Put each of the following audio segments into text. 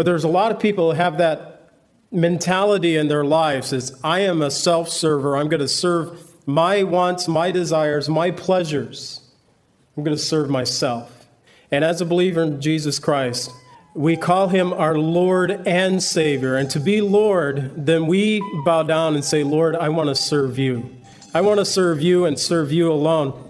But there's a lot of people who have that mentality in their lives is I am a self-server. I'm going to serve my wants, my desires, my pleasures. I'm going to serve myself. And as a believer in Jesus Christ, we call him our Lord and Savior. And to be Lord, then we bow down and say, Lord, I want to serve you. I want to serve you and serve you alone.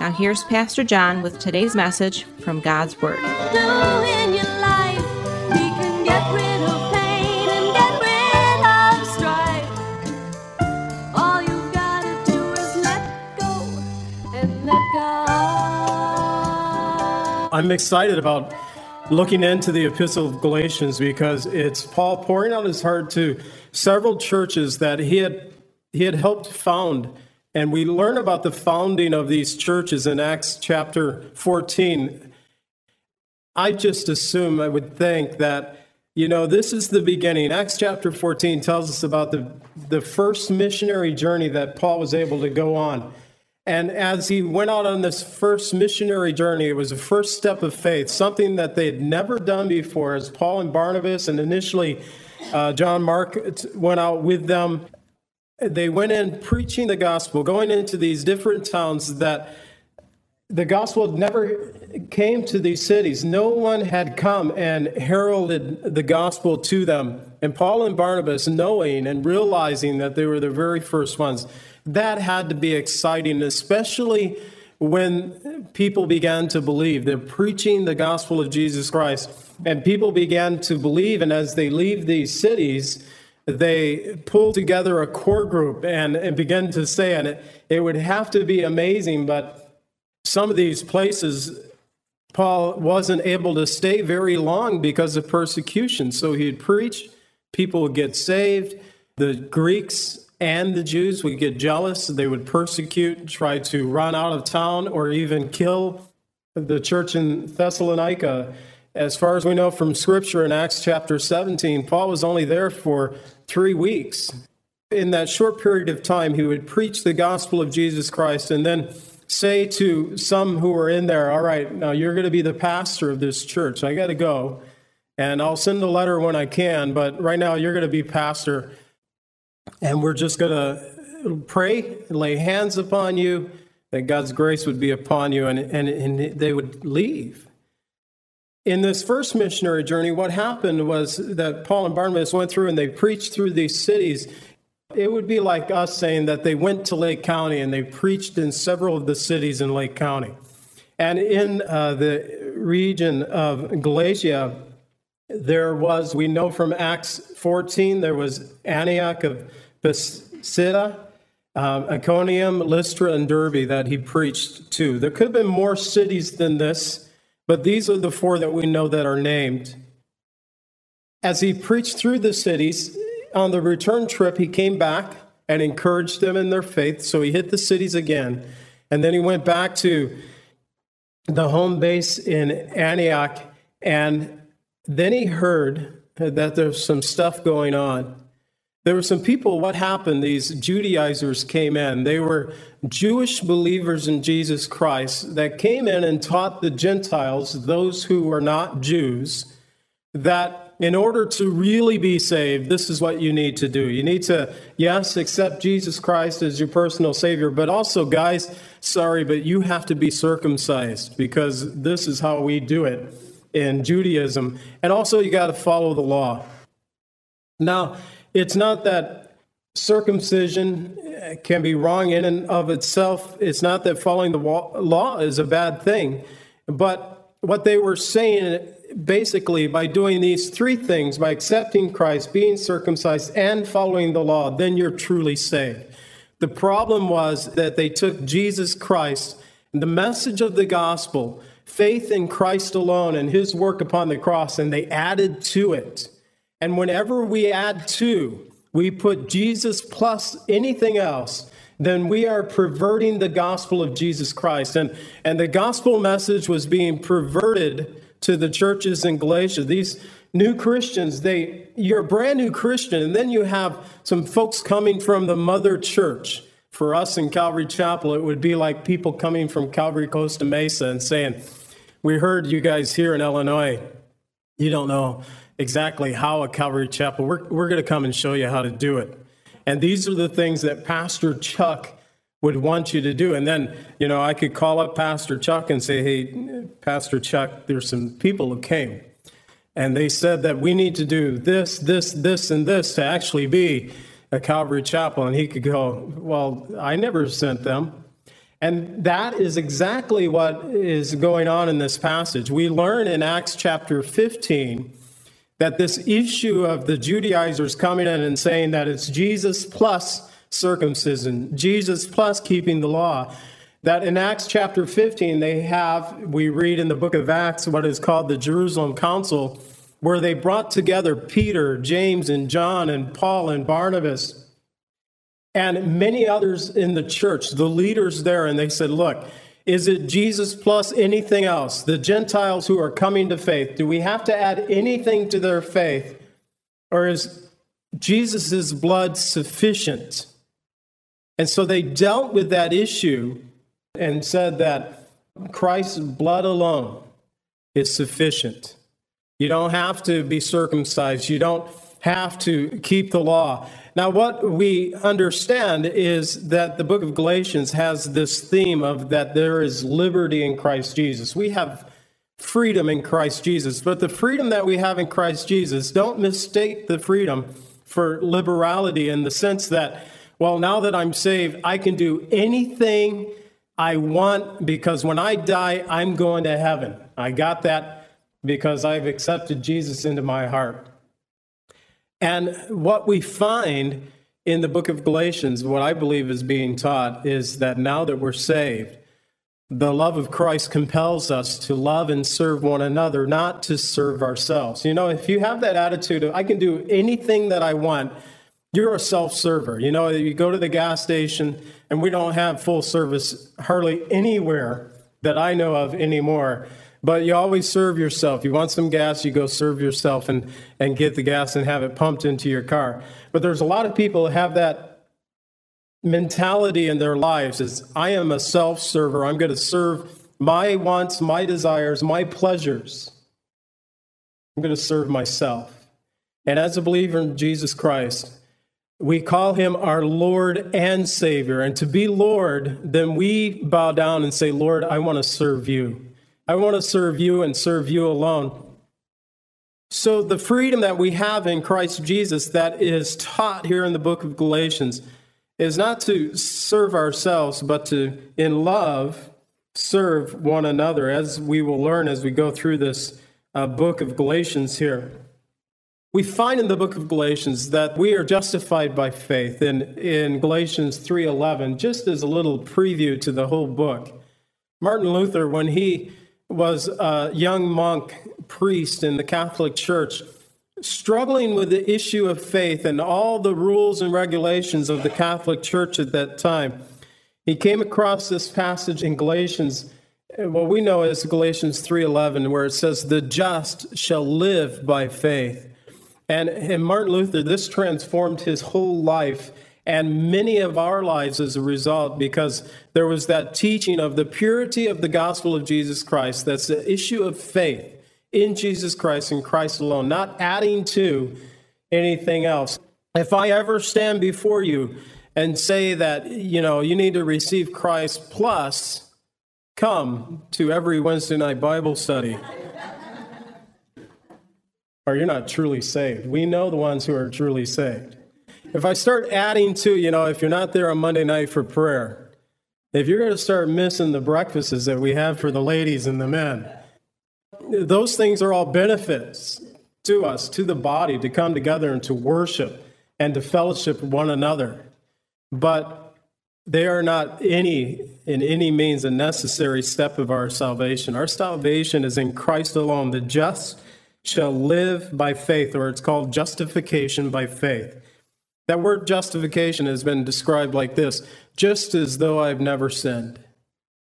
Now, here's Pastor John with today's message from God's Word. I'm excited about looking into the Epistle of Galatians because it's Paul pouring out his heart to several churches that he had he had helped found and we learn about the founding of these churches in Acts chapter 14. I just assume, I would think that, you know, this is the beginning. Acts chapter 14 tells us about the, the first missionary journey that Paul was able to go on. And as he went out on this first missionary journey, it was a first step of faith, something that they had never done before, as Paul and Barnabas and initially uh, John Mark went out with them they went in preaching the gospel, going into these different towns that the gospel never came to these cities. No one had come and heralded the gospel to them. And Paul and Barnabas, knowing and realizing that they were the very first ones, that had to be exciting, especially when people began to believe. They're preaching the gospel of Jesus Christ, and people began to believe. And as they leave these cities, they pulled together a core group and, and began to say, and it, it would have to be amazing, but some of these places, Paul wasn't able to stay very long because of persecution. So he'd preach, people would get saved. The Greeks and the Jews would get jealous. They would persecute, try to run out of town, or even kill the church in Thessalonica. As far as we know from Scripture in Acts chapter 17, Paul was only there for three weeks. In that short period of time, he would preach the gospel of Jesus Christ and then say to some who were in there, All right, now you're going to be the pastor of this church. I got to go. And I'll send a letter when I can, but right now you're going to be pastor. And we're just going to pray lay hands upon you, that God's grace would be upon you, and, and, and they would leave. In this first missionary journey, what happened was that Paul and Barnabas went through and they preached through these cities. It would be like us saying that they went to Lake County and they preached in several of the cities in Lake County. And in uh, the region of Galatia, there was, we know from Acts 14, there was Antioch of Pisidia, um, Iconium, Lystra, and Derbe that he preached to. There could have been more cities than this. But these are the four that we know that are named. As he preached through the cities, on the return trip, he came back and encouraged them in their faith. So he hit the cities again. And then he went back to the home base in Antioch. And then he heard that there's some stuff going on. There were some people, what happened? These Judaizers came in. They were Jewish believers in Jesus Christ that came in and taught the Gentiles, those who were not Jews, that in order to really be saved, this is what you need to do. You need to, yes, accept Jesus Christ as your personal Savior, but also, guys, sorry, but you have to be circumcised because this is how we do it in Judaism. And also, you got to follow the law. Now, it's not that circumcision eh, can be wrong in and of itself. It's not that following the law is a bad thing. But what they were saying basically by doing these three things, by accepting Christ, being circumcised, and following the law, then you're truly saved. The problem was that they took Jesus Christ, the message of the gospel, faith in Christ alone and his work upon the cross, and they added to it. And whenever we add to, we put Jesus plus anything else, then we are perverting the gospel of Jesus Christ. And, and the gospel message was being perverted to the churches in Galatia. These new Christians, they you're a brand new Christian, and then you have some folks coming from the mother church. For us in Calvary Chapel, it would be like people coming from Calvary Costa Mesa and saying, We heard you guys here in Illinois. You don't know exactly how a Calvary Chapel, we're, we're going to come and show you how to do it. And these are the things that Pastor Chuck would want you to do. And then, you know, I could call up Pastor Chuck and say, hey, Pastor Chuck, there's some people who came. And they said that we need to do this, this, this, and this to actually be a Calvary Chapel. And he could go, well, I never sent them. And that is exactly what is going on in this passage. We learn in Acts chapter 15 that this issue of the Judaizers coming in and saying that it's Jesus plus circumcision, Jesus plus keeping the law, that in Acts chapter 15, they have, we read in the book of Acts, what is called the Jerusalem Council, where they brought together Peter, James, and John, and Paul, and Barnabas, and many others in the church, the leaders there, and they said, Look, is it Jesus plus anything else? The Gentiles who are coming to faith, do we have to add anything to their faith? Or is Jesus' blood sufficient? And so they dealt with that issue and said that Christ's blood alone is sufficient. You don't have to be circumcised. You don't have to keep the law. Now, what we understand is that the book of Galatians has this theme of that there is liberty in Christ Jesus. We have freedom in Christ Jesus, but the freedom that we have in Christ Jesus, don't mistake the freedom for liberality in the sense that, well, now that I'm saved, I can do anything I want because when I die, I'm going to heaven. I got that because I've accepted Jesus into my heart. And what we find in the book of Galatians, what I believe is being taught, is that now that we're saved, the love of Christ compels us to love and serve one another, not to serve ourselves. You know, if you have that attitude of, I can do anything that I want, you're a self server. You know, you go to the gas station, and we don't have full service hardly anywhere that I know of anymore. But you always serve yourself. You want some gas, you go serve yourself and, and get the gas and have it pumped into your car. But there's a lot of people who have that mentality in their lives is I am a self-server. I'm going to serve my wants, my desires, my pleasures. I'm going to serve myself. And as a believer in Jesus Christ, we call him our Lord and Savior. And to be Lord, then we bow down and say, Lord, I want to serve you. I want to serve you and serve you alone. So, the freedom that we have in Christ Jesus that is taught here in the book of Galatians is not to serve ourselves, but to, in love, serve one another, as we will learn as we go through this uh, book of Galatians here. We find in the book of Galatians that we are justified by faith. In, in Galatians 3.11, just as a little preview to the whole book, Martin Luther, when he was a young monk priest in the Catholic Church, struggling with the issue of faith and all the rules and regulations of the Catholic Church at that time. He came across this passage in Galatians, what we know as Galatians 3:11, where it says, "The just shall live by faith." And in Martin Luther, this transformed his whole life and many of our lives as a result because there was that teaching of the purity of the gospel of Jesus Christ. That's the issue of faith in Jesus Christ and Christ alone, not adding to anything else. If I ever stand before you and say that, you know, you need to receive Christ plus come to every Wednesday night Bible study, or you're not truly saved. We know the ones who are truly saved. if I start adding to, you know, if you're not there on Monday night for prayer, if you're going to start missing the breakfasts that we have for the ladies and the men, those things are all benefits to us, to the body, to come together and to worship and to fellowship one another. But they are not any, in any means, a necessary step of our salvation. Our salvation is in Christ alone. The just shall live by faith, or it's called justification by faith. That word justification has been described like this just as though I've never sinned.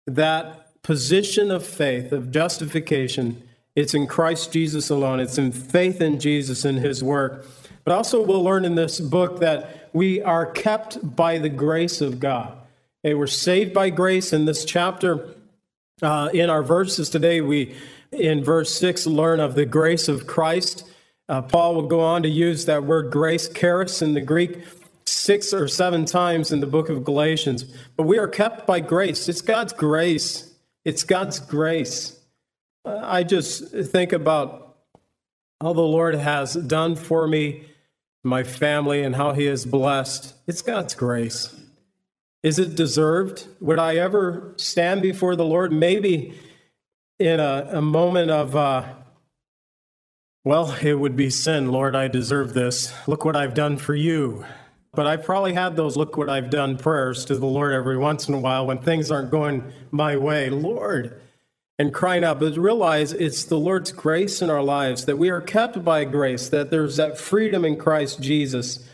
That position of faith, of justification, it's in Christ Jesus alone. It's in faith in Jesus and his work. But also, we'll learn in this book that we are kept by the grace of God. Okay, we're saved by grace. In this chapter, uh, in our verses today, we, in verse 6, learn of the grace of Christ. Uh, Paul will go on to use that word grace, charis, in the Greek six or seven times in the book of Galatians. But we are kept by grace. It's God's grace. It's God's grace. Uh, I just think about all the Lord has done for me, my family, and how He has blessed. It's God's grace. Is it deserved? Would I ever stand before the Lord? Maybe in a, a moment of uh, well, it would be sin. Lord, I deserve this. Look what I've done for you. But I've probably had those look what I've done prayers to the Lord every once in a while when things aren't going my way. Lord, and crying out, but realize it's the Lord's grace in our lives that we are kept by grace, that there's that freedom in Christ Jesus.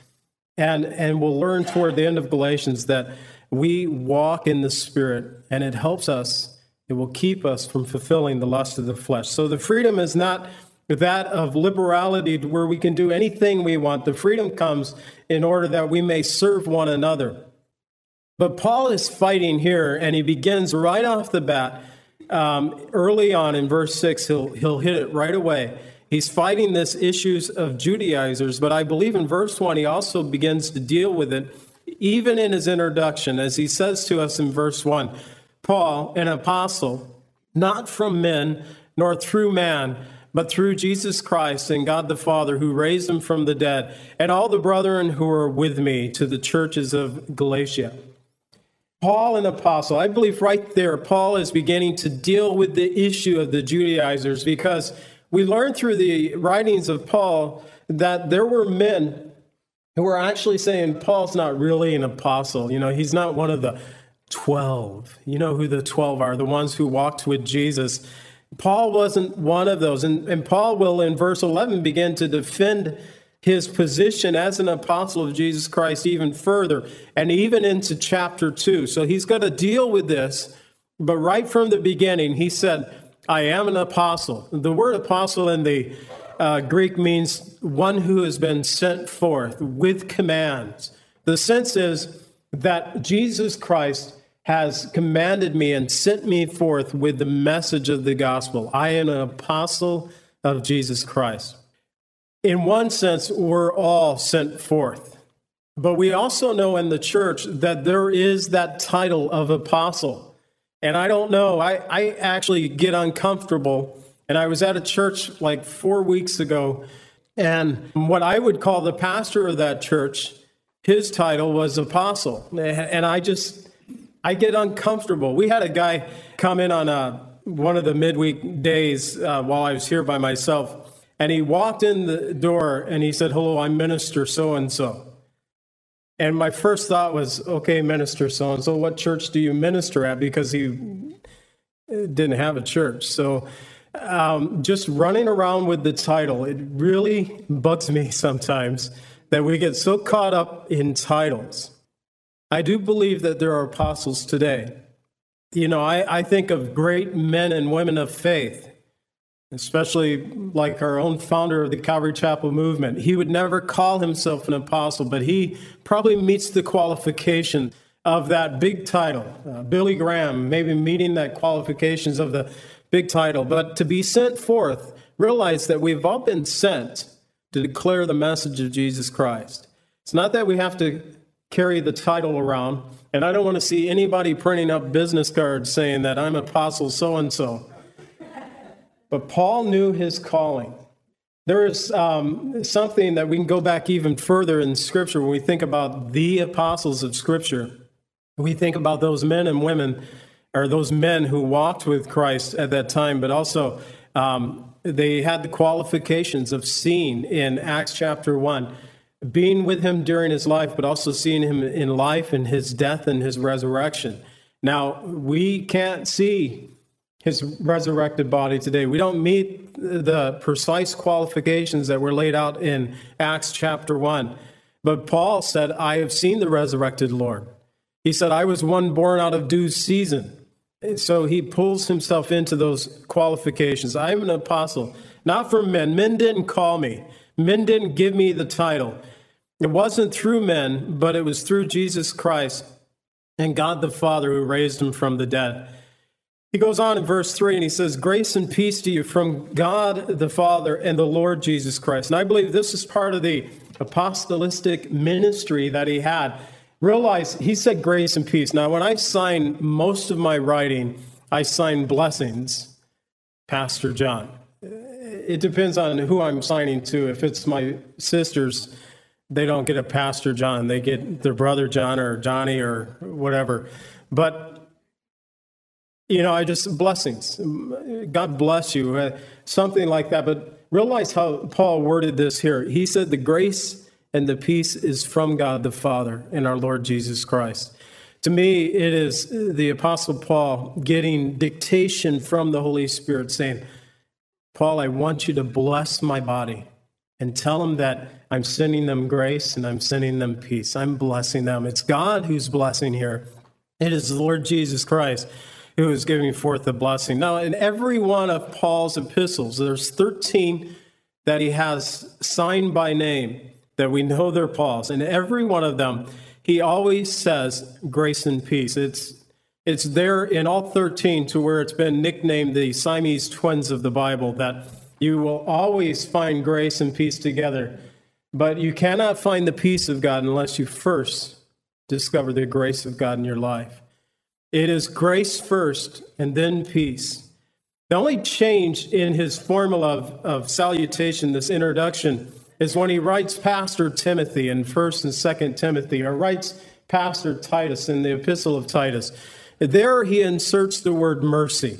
And, and we'll learn toward the end of Galatians that we walk in the Spirit, and it helps us, it will keep us from fulfilling the lust of the flesh. So the freedom is not that of liberality where we can do anything we want. The freedom comes in order that we may serve one another. But Paul is fighting here, and he begins right off the bat. Um, early on in verse 6, he'll, he'll hit it right away. He's fighting this issues of Judaizers, but I believe in verse 1, he also begins to deal with it, even in his introduction, as he says to us in verse 1 Paul, an apostle, not from men, nor through man but through Jesus Christ and God the Father who raised him from the dead, and all the brethren who are with me to the churches of Galatia. Paul, an apostle, I believe right there, Paul is beginning to deal with the issue of the Judaizers because we learn through the writings of Paul that there were men who were actually saying Paul's not really an apostle. You know, he's not one of the 12. You know who the 12 are, the ones who walked with Jesus. Paul wasn't one of those. And, and Paul will, in verse 11, begin to defend his position as an apostle of Jesus Christ even further and even into chapter 2. So he's got to deal with this. But right from the beginning, he said, I am an apostle. The word apostle in the uh, Greek means one who has been sent forth with commands. The sense is that Jesus Christ has commanded me and sent me forth with the message of the gospel. I am an apostle of Jesus Christ. In one sense, we're all sent forth. But we also know in the church that there is that title of apostle. And I don't know, I, I actually get uncomfortable. And I was at a church like four weeks ago, and what I would call the pastor of that church, his title was apostle. And I just, I get uncomfortable. We had a guy come in on a, uh, one of the midweek days uh, while I was here by myself, and he walked in the door and he said, Hello, I'm Minister so and so. And my first thought was, Okay, Minister so and so, what church do you minister at? Because he didn't have a church. So um, just running around with the title, it really bugs me sometimes that we get so caught up in titles. I do believe that there are apostles today. You know, I, I think of great men and women of faith, especially like our own founder of the Calvary Chapel movement. He would never call himself an apostle, but he probably meets the qualification of that big title. Uh, Billy Graham, maybe meeting that qualifications of the big title. But to be sent forth, realize that we've all been sent to declare the message of Jesus Christ. It's not that we have to carry the title around. And I don't want to see anybody printing up business cards saying that I'm apostle so and so. But Paul knew his calling. There is um, something that we can go back even further in Scripture when we think about the apostles of Scripture. We think about those men and women, or those men who walked with Christ at that time, but also um, they had the qualifications of seeing in Acts chapter 1, being with him during his life, but also seeing him in life and his death and his resurrection. Now, we can't see his resurrected body today. We don't meet the precise qualifications that were laid out in Acts chapter 1. But Paul said, I have seen the resurrected Lord. He said, I was one born out of due season. So he pulls himself into those qualifications. I'm an apostle, not from men. Men didn't call me, men didn't give me the title. It wasn't through men, but it was through Jesus Christ and God the Father who raised him from the dead. He goes on in verse 3 and he says, Grace and peace to you from God the Father and the Lord Jesus Christ. And I believe this is part of the apostolic ministry that he had. Realize he said grace and peace. Now, when I sign most of my writing, I sign blessings, Pastor John. It depends on who I'm signing to. If it's my sisters, they don't get a Pastor John, they get their brother John or Johnny or whatever. But you know, I just blessings. God bless you, uh, something like that. But realize how Paul worded this here. He said, The grace and the peace is from God the Father and our Lord Jesus Christ. To me, it is the Apostle Paul getting dictation from the Holy Spirit saying, Paul, I want you to bless my body and tell them that I'm sending them grace and I'm sending them peace. I'm blessing them. It's God who's blessing here, it is the Lord Jesus Christ who is giving forth the blessing. Now, in every one of Paul's epistles, there's 13 that he has signed by name that we know they're Paul's. And every one of them, he always says grace and peace. It's it's there in all 13 to where it's been nicknamed the Siamese twins of the Bible that you will always find grace and peace together. But you cannot find the peace of God unless you first discover the grace of God in your life. It is grace first and then peace. The only change in his formula of, of salutation, this introduction, is when he writes Pastor Timothy in 1st and 2nd Timothy, or writes Pastor Titus in the Epistle of Titus. There he inserts the word mercy.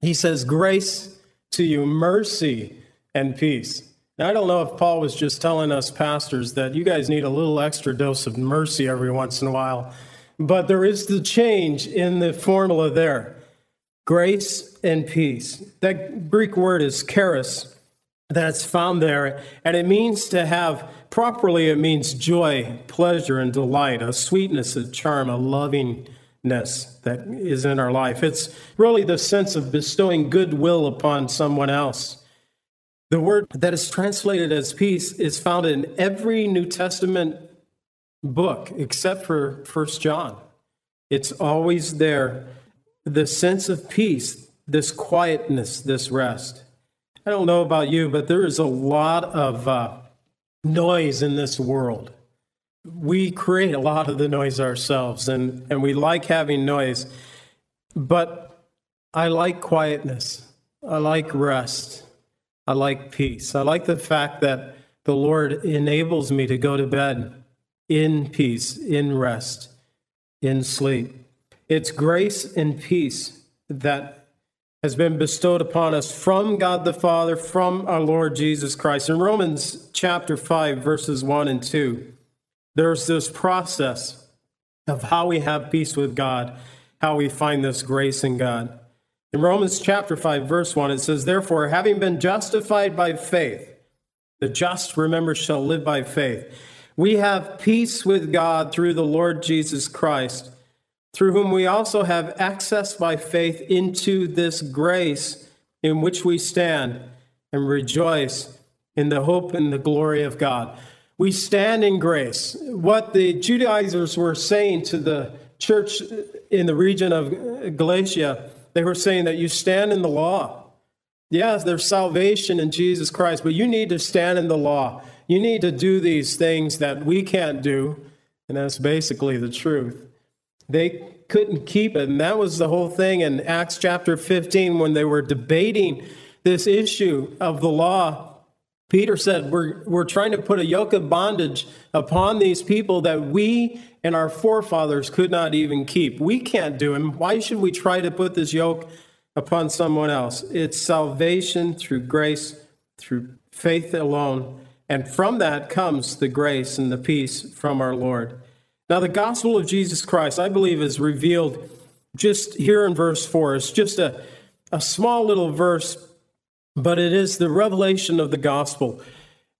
He says, Grace to you, mercy and peace. Now, I don't know if Paul was just telling us pastors that you guys need a little extra dose of mercy every once in a while but there is the change in the formula there grace and peace. That Greek word is charis, that's found there, and it means to have, properly, it means joy, pleasure, and delight, a sweetness, a charm, a lovingness that is in our life. It's really the sense of bestowing goodwill upon someone else. The word that is translated as peace is found in every New Testament book except for First John. It's always there. The sense of peace, this quietness, this rest. I don't know about you, but there is a lot of uh, noise in this world. We create a lot of the noise ourselves, and, and we like having noise. But I like quietness. I like rest. I like peace. I like the fact that the Lord enables me to go to bed in peace, in rest, in sleep. It's grace and peace that has been bestowed upon us from God the Father, from our Lord Jesus Christ. In Romans chapter 5, verses 1 and 2, there's this process of how we have peace with God, how we find this grace in God. In Romans chapter 5, verse 1, it says, Therefore, having been justified by faith, the just, remember, shall live by faith. We have peace with God through the Lord Jesus Christ, through whom we also have access by faith into this grace in which we stand and rejoice in the hope and the glory of God. We stand in grace. What the Judaizers were saying to the church in the region of Galatia, they were saying that you stand in the law. Yes, there's salvation in Jesus Christ, but you need to stand in the law. You need to do these things that we can't do. And that's basically the truth. They couldn't keep it. And that was the whole thing in Acts chapter 15 when they were debating this issue of the law. Peter said, we're, we're trying to put a yoke of bondage upon these people that we and our forefathers could not even keep. We can't do them. Why should we try to put this yoke upon someone else? It's salvation through grace, through faith alone. And from that comes the grace and the peace from our Lord. Now, the gospel of Jesus Christ, I believe, is revealed just here in verse 4. It's just a, a small little verse, but it is the revelation of the gospel.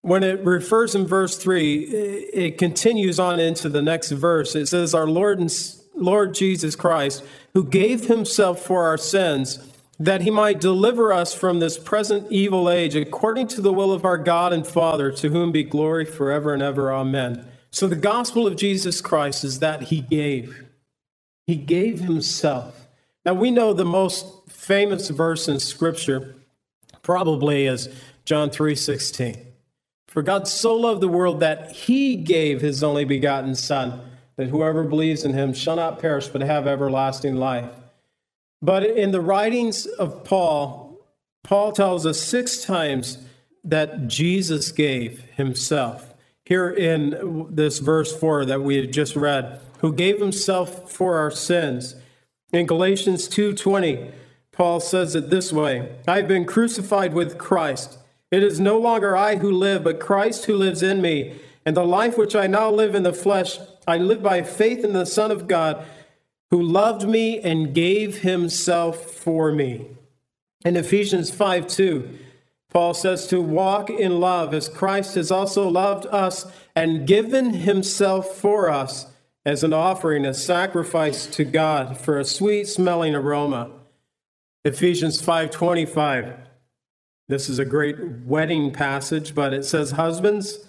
When it refers in verse 3, it continues on into the next verse. It says, Our Lord and Lord Jesus Christ, who gave himself for our sins, that he might deliver us from this present evil age, according to the will of our God and Father, to whom be glory forever and ever. Amen. So the gospel of Jesus Christ is that he gave. He gave himself. Now we know the most famous verse in scripture probably is John 3:16. For God so loved the world that he gave his only begotten son that whoever believes in him shall not perish but have everlasting life. But in the writings of Paul, Paul tells us six times that Jesus gave himself here in this verse 4 that we had just read, who gave himself for our sins. In Galatians 2:20, Paul says it this way, I've been crucified with Christ. It is no longer I who live, but Christ who lives in me. And the life which I now live in the flesh, I live by faith in the Son of God, who loved me and gave himself for me. In Ephesians 5 2, Paul says to walk in love as Christ has also loved us and given himself for us as an offering, a sacrifice to God for a sweet smelling aroma. Ephesians 5:25. This is a great wedding passage, but it says husbands,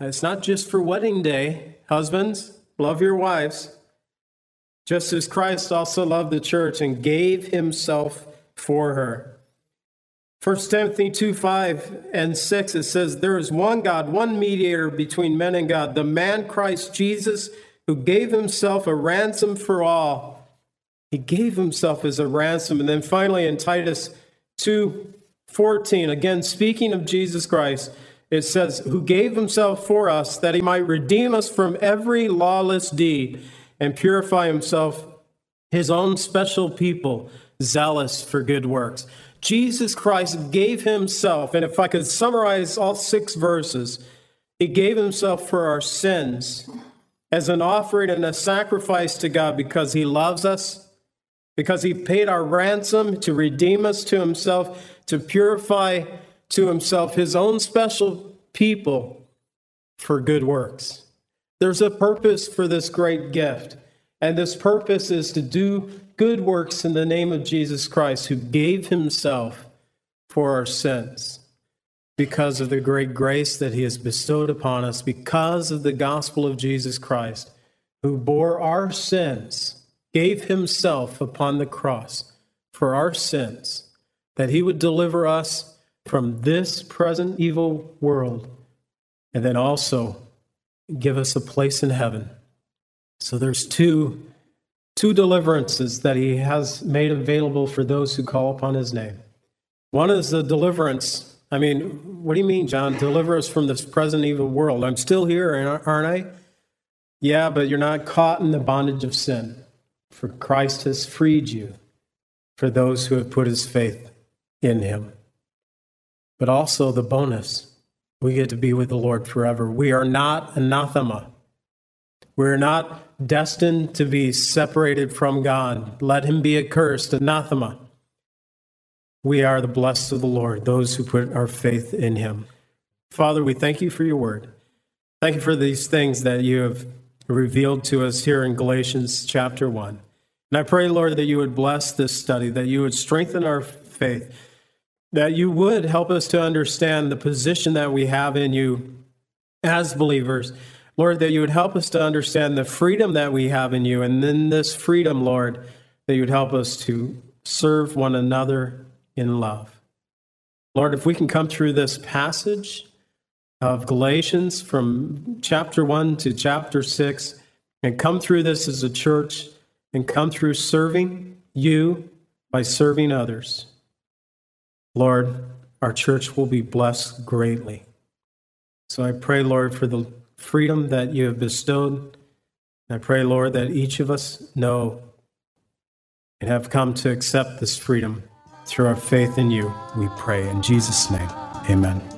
it's not just for wedding day. Husbands, love your wives, just as Christ also loved the church and gave himself for her. 1 Timothy 2 5 and 6, it says, There is one God, one mediator between men and God, the man Christ Jesus, who gave himself a ransom for all. He gave himself as a ransom. And then finally in Titus 2 14, again, speaking of Jesus Christ, it says, Who gave himself for us that he might redeem us from every lawless deed and purify himself, his own special people, zealous for good works. Jesus Christ gave himself, and if I could summarize all six verses, he gave himself for our sins as an offering and a sacrifice to God because he loves us, because he paid our ransom to redeem us to himself, to purify to himself his own special people for good works. There's a purpose for this great gift, and this purpose is to do good works in the name of Jesus Christ, who gave himself for our sins because of the great grace that he has bestowed upon us, because of the gospel of Jesus Christ, who bore our sins, gave himself upon the cross for our sins, that he would deliver us from this present evil world, and then also give us a place in heaven. So there's two two deliverances that he has made available for those who call upon his name. One is the deliverance. I mean, what do you mean, John? Deliver us from this present evil world. I'm still here, aren't I? Yeah, but you're not caught in the bondage of sin, for Christ has freed you for those who have put his faith in him. But also the bonus we get to be with the Lord forever. We are not anathema. We're not destined to be separated from God. Let him be accursed, anathema. We are the blessed of the Lord, those who put our faith in him. Father, we thank you for your word. Thank you for these things that you have revealed to us here in Galatians chapter 1. And I pray, Lord, that you would bless this study, that you would strengthen our faith, that you would help us to understand the position that we have in you as believers Lord, that you would help us to understand the freedom that we have in you. And then this freedom, Lord, that you would help us to serve one another in love. Lord, if we can come through this passage of Galatians from chapter 1 to chapter 6 and come through this as a church and come through serving you by serving others. Lord, our church will be blessed greatly. So I pray, Lord, for the freedom that you have bestowed. I pray, Lord, that each of us know and have come to accept this freedom through our faith in you. We pray in Jesus' name. Amen.